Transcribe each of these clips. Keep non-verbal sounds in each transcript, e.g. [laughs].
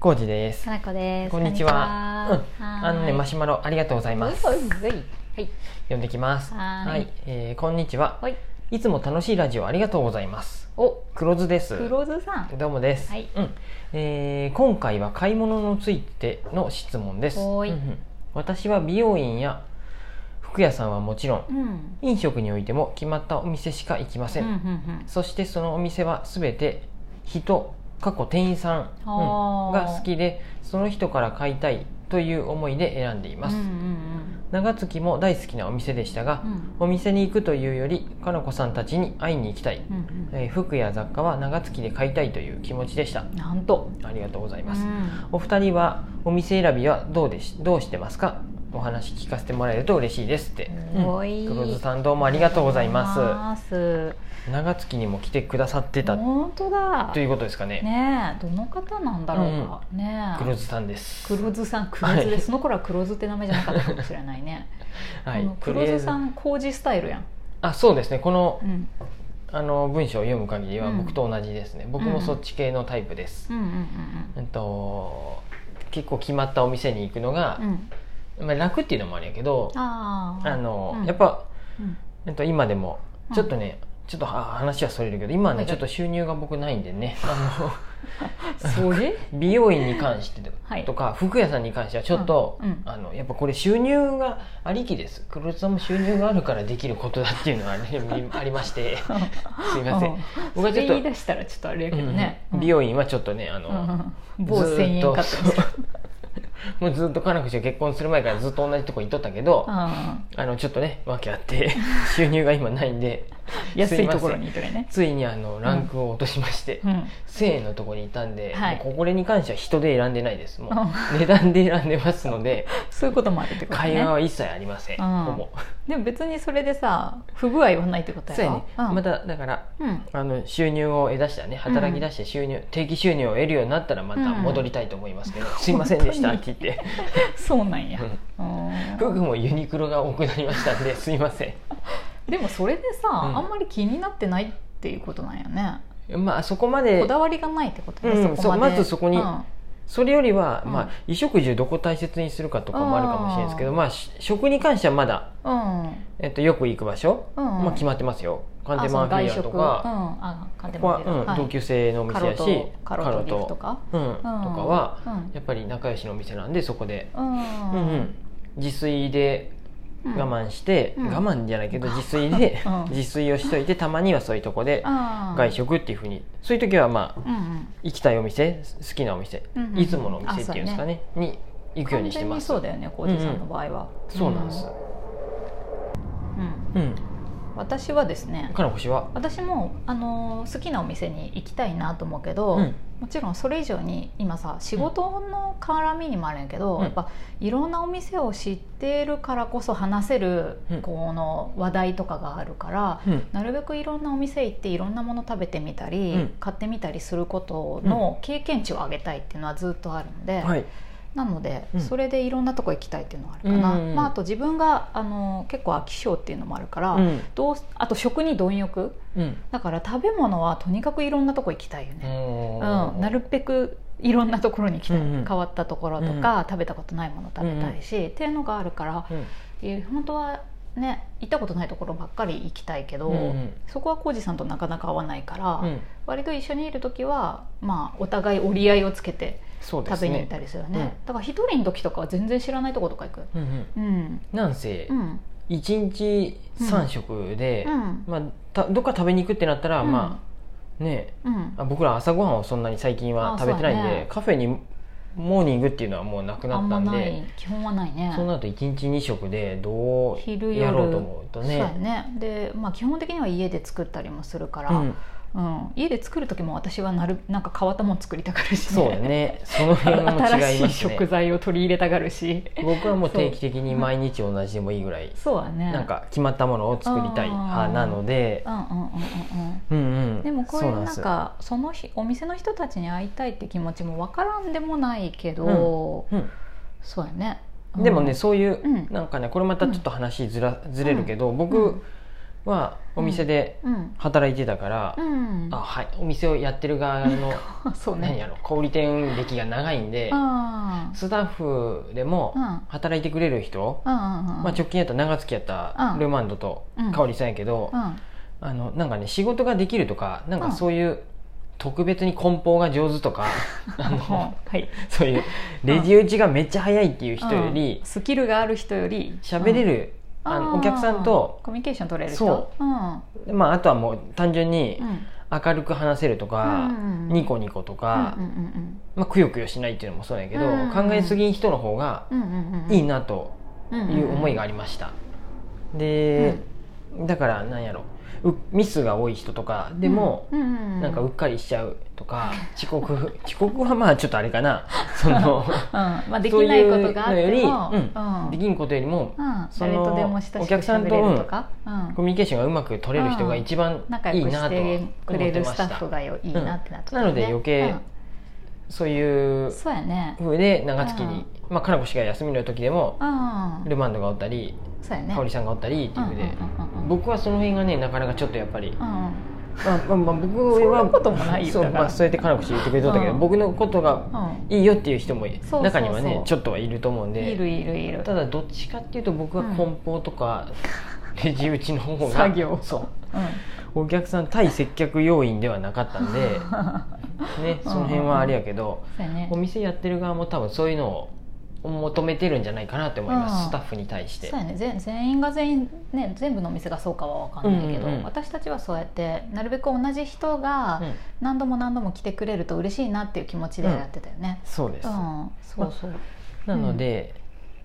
コウジです。かなこです。こんにちは。うん、あのね、マシュマロありがとうございます。はい。はい。読んできます。はいえーこんにちは。はい。いつも楽しいラジオありがとうございます。お、黒酢です。黒酢さん。どうもです。はいうん、えー今回は買い物についての質問です。うんうん私は美容院や服屋さんはもちろん、うん。飲食においても決まったお店しか行きません。うんうんうん。そしてそのお店は全て人過去店員さん、うんが好きでその人から買いたいという思いで選んでいます、うんうん長月も大好きなお店でしたが、うんお店に行くというよりかなこさんたちに会いに行きたい、うん。うんえー服や雑貨は長月で買いたいという気持ちでしたうん。なんと。ありがとうございうます、ん。お二人はお店選びはどうでしどうしてますか？お話聞かせてもらえると嬉しいですって、黒津さんどうもありがとうございます。ます。長月にも来てくださってた。本当だ。ということですかね。ねえ、どの方なんだろうか。ねえ。黒津さんです。黒酢さん、黒酢はいで、その頃は黒酢って名前じゃなかったかもしれないね。[laughs] はい。黒酢さん、工事スタイルやん。あそうですね。このうん。あの文章を読む限りはうん。僕と同じですね、僕もそっち系のタイプです、うんうんうん。えっと結構決まったお店に行くのがうん。う、ん。まあ、楽っていうのもあるんやけどあ。の、うん。やっぱ、うん。えっと、今でもちょっとね、ちょっとは話はそれるけど今はね、はい。ちょっと収入が僕ないんでねあ [laughs] それの美容院に関してはい。とか、服屋さんに関してはちょっと、うん。うん。あのやっぱこれ収入がありきです。黒津さんも収入があるからできることだっていうのは、ね、[laughs] ありまして。[laughs] すいません。僕はちょっと言い出したらちょっとあれやけどね、うん。美容院はちょっとねあの、うん [laughs] もうずっと金口が結婚する前からずっと同じとこ行っとったけど、あのちょっとね訳あって [laughs] 収入が今ないんで [laughs] 安いところにいとれね、ついにあのランクを落としまして、うん、1000円のところにいたんで、これに関しては人で選んでないです。もうう値段で選んでますので [laughs] そういうこともあるってこと会話ねは一切ありません、うん。ほぼ。でも別にそれでさ不具合はないってことそうやうん。まただからうん。あの収入を得だしたね働き出して収入、定期収入を得るようになったらまた戻りたいと思いますけど、[laughs] すいませんでしたって言って。そうなんや、うん。うん。服もユニクロが多くなりましたんですいませでもそれでさ、うん。あんまり気になってないっていうことなんやね。んまあそこまでこだわりがないってことね、うんそこまずそこにうん。それよりは、うん。まあ、衣食住どこ大切にするかとかもあるかもしれないですけど、まあ、し食に関してはまだ、うん。えっと、よく行く場所、うん。まあ、決まってますよ。カンテマンフィアとあその外食うん。ここは、うん同級生のお店やしカロとカロとか。うん。とかは、うん。やっぱり仲良しのお店なんでそこで、うん。うんうん。自炊で我慢して、うん。我慢じゃないけど自炊で、[laughs] うん。自炊をしといてたまにはそういうとこで外食っていうふうに。そういう時はまあうんうん。行きたいお店好きなお店、うんうんいつものお店っていうんですかねに行くようにしてます。そうだよね浩二さんの場合は、そうなんです、うん。うん私はですねかなこしは？私もあの好きなお店に行きたいなと思うけど、うん。もちろんそれ以上に今さ仕事の絡みにもあるんやけど、うん。やっぱいろんなお店を知っているからこそ話せる、うん。この話題とかがあるから、うん。なるべくいろんなお店行っていろんなもの食べてみたり、うん。買ってみたりすることの経験値を上げたいっていうのはずっとあるので、はいなので、うん。それでいろんなとこ行きたいっていうのはあるかな、うんまあ、あと自分があの結構飽き性っていうのもあるから、うん。どうあと食に貪欲。うん。だから食べ物はとにかくいろんなとこ行きたいよね、ううん。なるべくいろんなところに行きたい、うんうん。変わったところとか、食べたことないもの食べたいし、っていうのがあるから、本当はね行ったことないところばっかり行きたいけど、うんうん。そこは浩二さんとなかなか合わないから、うん。割と一緒にいる時は、まあ、お互い折り合いをつけてそうですね食べに行ったりするよね。うん。だから一人の時とかは全然知らないとことか行く。うんうん。うん。なんせうん。一日三食で、うん。まあ、たどっか食べに行くってなったら、うん。まあね。うん。あ僕ら朝ごはんをそんなに最近はあ食べてないんで、ね。カフェにモーニングっていうのはもうなくあなったんんまないで基本はないね。そうなると一日二食でどうやろうと思うとそうやね。ねで、まあ、基本的には家で作ったりもするから、うん。うん、家で作る時も私はなるなんか変わったもの作りたがるし、そうだね。その辺も違い新ますしい食ね材を取り入れたがるし。僕はもう定期的に毎日同じでもいいぐらい [laughs] そうやね。なんか決まったものを作りたい派なので。うんうんうんうんうん。うんうん。でもこういうなんそかその日お店の人たちに会いたいって気持ちもわからんでもないけど、うなん。ですそうやね。うん。でもねうそういう、うん。なんかねこれまたちょっと話ずら、ずれるけど僕、うんはお店でうん。働いてたから、うん。あはいお店をやってる側の [laughs] そうね。何やろ小売店歴が長いんであスタッフでもうん。働いてくれる人、うんうんうんまあ、直近やったら長月やったうんルマンドとうん。香織さんやけど、うん。あのなんかね仕事ができるとかなんかうん。そういう特別に梱包が上手とか、[laughs] あのはい。そういうレジ打ちがめっちゃ早いっていう人よりうん。スキルがある人より喋れる、あのお客さんと、コミュニケーション取れる人？そう。うん。まあ、あとはもう単純にうん。明るく話せるとか、ニコニコとか、まあ、くよくよしないっていうのもそうやけど、考えすぎん人の方がいいなという思いがありりました、で、だからなんやろ。うミスが多い人とかでも、なんかうっかりしちゃうとか遅刻 [laughs] 遅刻はまあちょっとあれかな。[laughs] そのまあできないことがあっても。できんことよりもうん。そお客さんとコミュニケーションがうまく取れる人が一番いいなとはてくれ思ってました。るスタッフがよいいなってなったなので余計そういううんそうやね。風で長月に、まあ、かなこ氏が休みの時でもうんルマンドがおったりそうやね。香織さんがおったりっていうふうで、うんうんうんうん。僕はその辺がねなかなかちょっとやっぱり、うんまあまあまあ、僕はそんなこともないよそう,、だから。まあ、そうやってかなこ氏言ってくれとったけど、うん。僕のことがうんいいよっていう人も中にはねちょっとはいると思うんで。いるいるいる。ただどっちかっていうと僕は梱包とか、レジ打ちの方が作業。そう。お客さん対接客要員ではなかったんで、[laughs] ね、その辺はあれやけど、お店やってる側も多分そういうのを求めてるんじゃないかなって思います、うん。スタッフに対して。そうやね。全全員が全員ね全部のお店がそうかは分かんないけど、うんうんうん。私たちはそうやってなるべく同じ人がうん。何度も何度も来てくれると嬉しいなっていう気持ちでやってたよね。そうです、うん、そうそう。なので、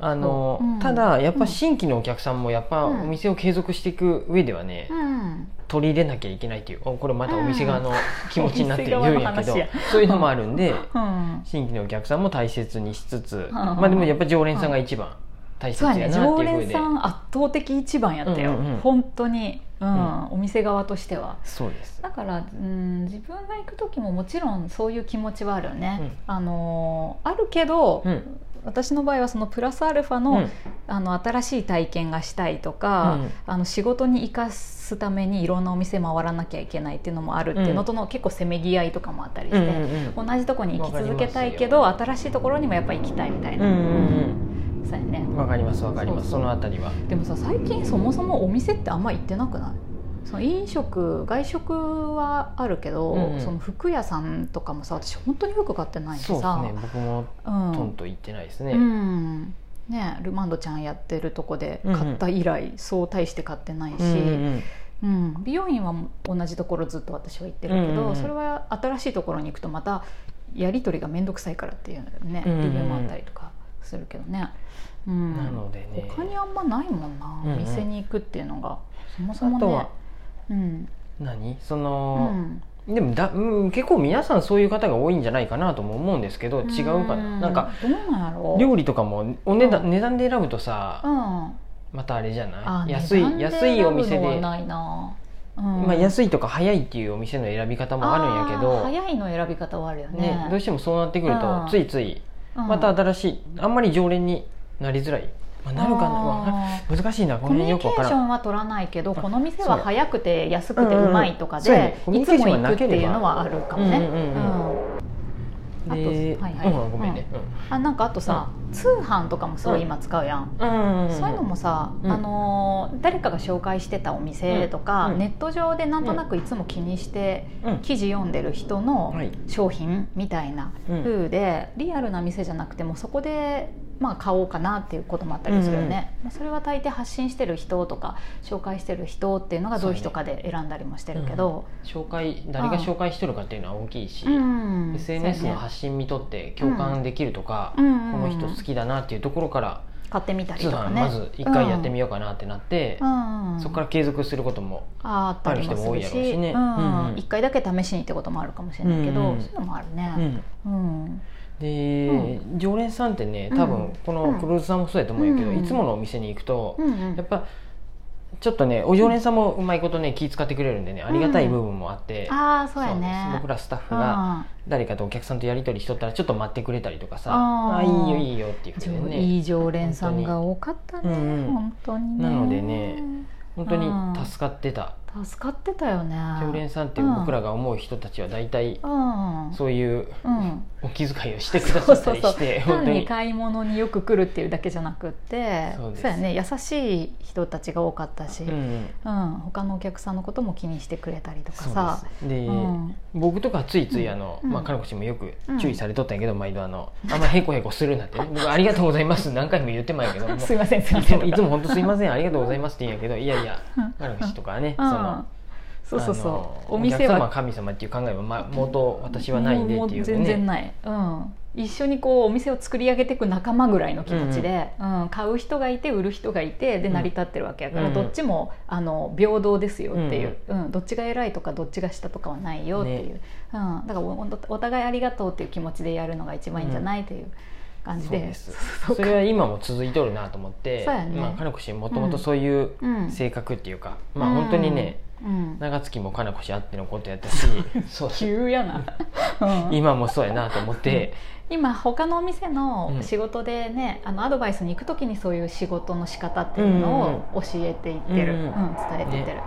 あのそう。うん。ただやっぱ新規のお客さんもやっぱおうん。店を継続していく上ではね、うん、取り入れなきゃいけないっていうおこれまたお店側の [laughs] 気持ちになって言うんやけど、そういうのもあるんで、[laughs] うん、新規のお客さんも大切にしつつ、ん。まあでもやっぱ常連さんが一番大切やなっ常ていうふうで、連さん圧倒的一番やったよ、うんうんうん。本当に、うん。うん。お店側としては。そうです。だから、うん、自分が行く時ももちろんそういう気持ちはあるよね、うん。あのあるけど、うん私の場合はそのプラスアルファの,、うん。あの新しい体験がしたいとか、うん。あの仕事に生かすためにいろんなお店回らなきゃいけないっていうのもあるっていうのとの、結構せめぎ合いとかもあったりして、うんうんうん。同じとこに行き続けたいけど新しいところにもやっぱ行きたいみたいな、うん。うんそうやね。うんわかりますわかります。そのあたりは。でもさ最近そもそもお店ってあんま行ってなくない？その飲食外食はあるけど、うんうん。その服屋さんとかもさ私本当に服買ってないしそうですさね。僕もうん。トンと言ってないですね、うん。ね、ルマンドちゃんやってるとこで買った以来、そう大して買ってないし、うんうんうん。美容院は同じところずっと私は行ってるけど、うんうんうん。それは新しいところに行くとまたやり取りが面倒くさいからっていうね、うんうんうん。理由もあったりとかするけどね、うん、なのでね。他にあんまないもんな、うんうん。お店に行くっていうのがそもそもね何？そうん。の、でもだ、うん、結構皆さんそういう方が多いんじゃないかなとも思うんですけど違うかな、なんかどうなんやろ？う料理とかもお値段,、うん。値段で選ぶとさ、うん。またあれじゃない？あ安い安いお店で、うん。まあ、安いとか早いっていうお店の選び方もあるんやけど。早いの選び方はあるよね。ね、どうしてもそうなってくるとうん。ついついうん。また新しいあんまり常連になりづらい、まあ、なるかな [laughs] 難しいなこコミュニケーションは取らないけどあこの店は早くて安くてうまいとかでコミュニケーショいつも行くっていうのはあるかもね。うんうんうん。うんあとで、はいはい。うんごめんね、あなんかあとさ、通販とかもすごい今使うやん。うん。うんそういうのもさ、うん。あのー誰かが紹介してたお店とか、うん。ネット上でなんとなくいつも気にしてうん。記事読んでる人のはい。商品みたいなうん。風で、リアルな店じゃなくてもそこで、まあ、買おうかなっていうこともあったりするよね、それは大抵発信してる人とか紹介してる人っていうのがどういう人かで選んだりもしてるけど、紹介誰が紹介してるかっていうのは大きいし、うん、SNS の発信見とって共感できるとか、うん。うんうんこの人好きだなっていうところから買ってみたり通とかね。販まず一回やってみようかなってなって、うん。うんそこから継続することもある人も多いやろうしね。うんうん。うん。一回だけ試しにってこともあるかもしれないけど、うん。うんそういうのもあるうね。ん。うん。で、常連さんってね多うん。分このクルーズさんもそうやと思うんやけど、うん。いつものお店に行くと、うんうん。やっぱちょっとねお常連さんもうまいことね気使ってくれるんでねありがたい部分もあって、ああそうやね。僕らスタッフが誰かとお客さんとやり取りしとったらちょっと待ってくれたりとかさあーあいいよいいよっていうふうにね。うんいい常連さんが多かったねうん。うん本当にね。なのでね本当に助かってた、助かってたよね。常連さんって僕らが思う人たちは大体うん。そういううん。お気遣いをしてくださったりして本当に。単に買い物によく来るっていうだけじゃなくってそうです。やね優しい人たちが多かったし、ううん。ん他のお客さんのことも気にしてくれたりとかさ。で僕とかついついあの、うん。まあ、かのこ氏もよく注意されとったんやけど、毎度あのあんまへこへこするなって。ね [laughs] 僕ありがとうございます。何回も言ってまんやけどもすいませんすいません。もいつも本当すいません。ありがとうございますって言うんやけどいやいやかのとかはね、うん。そのそうそうそう。お店お客様はは神様っていう考えは、まあ、元私はないんでっていうもう全然ねない、うん、一緒にこうお店を作り上げていく仲間ぐらいの気持ちで、うん。買う人がいて売る人がいてでうん。成り立ってるわけやから、うん。どっちもあの平等ですよっていう、うん。どっちが偉いとかどっちが下とかはないよっていう、ね。うん、だからおお互いありがとうっていう気持ちでやるのが一番いいんじゃないっていう感じで,、それは今も続いとるなと思ってそうやね。まあ、かのこ氏もともとそういううん。性格っていうか、まあ本当にね、うん、長月もかなこ氏あってのことやったし [laughs] そう。急やな、う [laughs] ん今もそうやなと思って、今他のお店のうん。仕事でね、あのアドバイスに行く時にそういう仕事の仕方っていうのを教えていってる、うんうん。うん伝えていってる、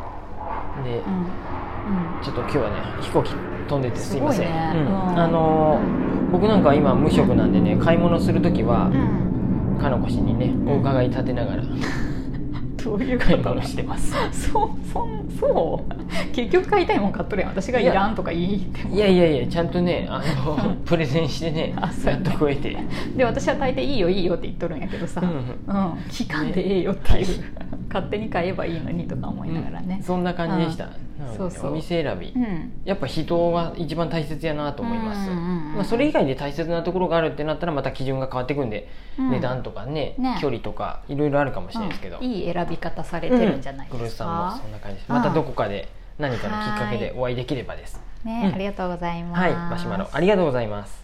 で、うん。うん。ちょっと今日はね飛行機飛んでてすいません、ね。うん。うん。あのー僕なんかは今無職なんでね買い物する時は、うん。かのこ氏にねお伺い立てながら [laughs] どういう買い物してます。そうそんそう？結局買いたいもん買っとるやん。私がいらんとか言いっていやいやいやちゃんとねあの [laughs] プレゼンしてねやね。納得を得て。で私は大抵いいよいいよって言っとるんやけどさ、ううん。ん。期間でええよっていう、勝手に買えばいいのにとか思いながらね、そんな感じでした、そうそう。お店選び、うん。やっぱ人が一番大切やなと思います、うんうんうんまあ、それ以外で大切なところがあるってなったらまた基準が変わってくるんで、うん。値段とかねね。距離とかいろいろあるかもしれないですけど、うん。いい選び方されてるんじゃないグルーですさんもかそんな感じ。ですうんまたどこかで何かのきっかけでお会いできればです。ね、うん。ありがとうございます。はい。マシュマロありがとうございます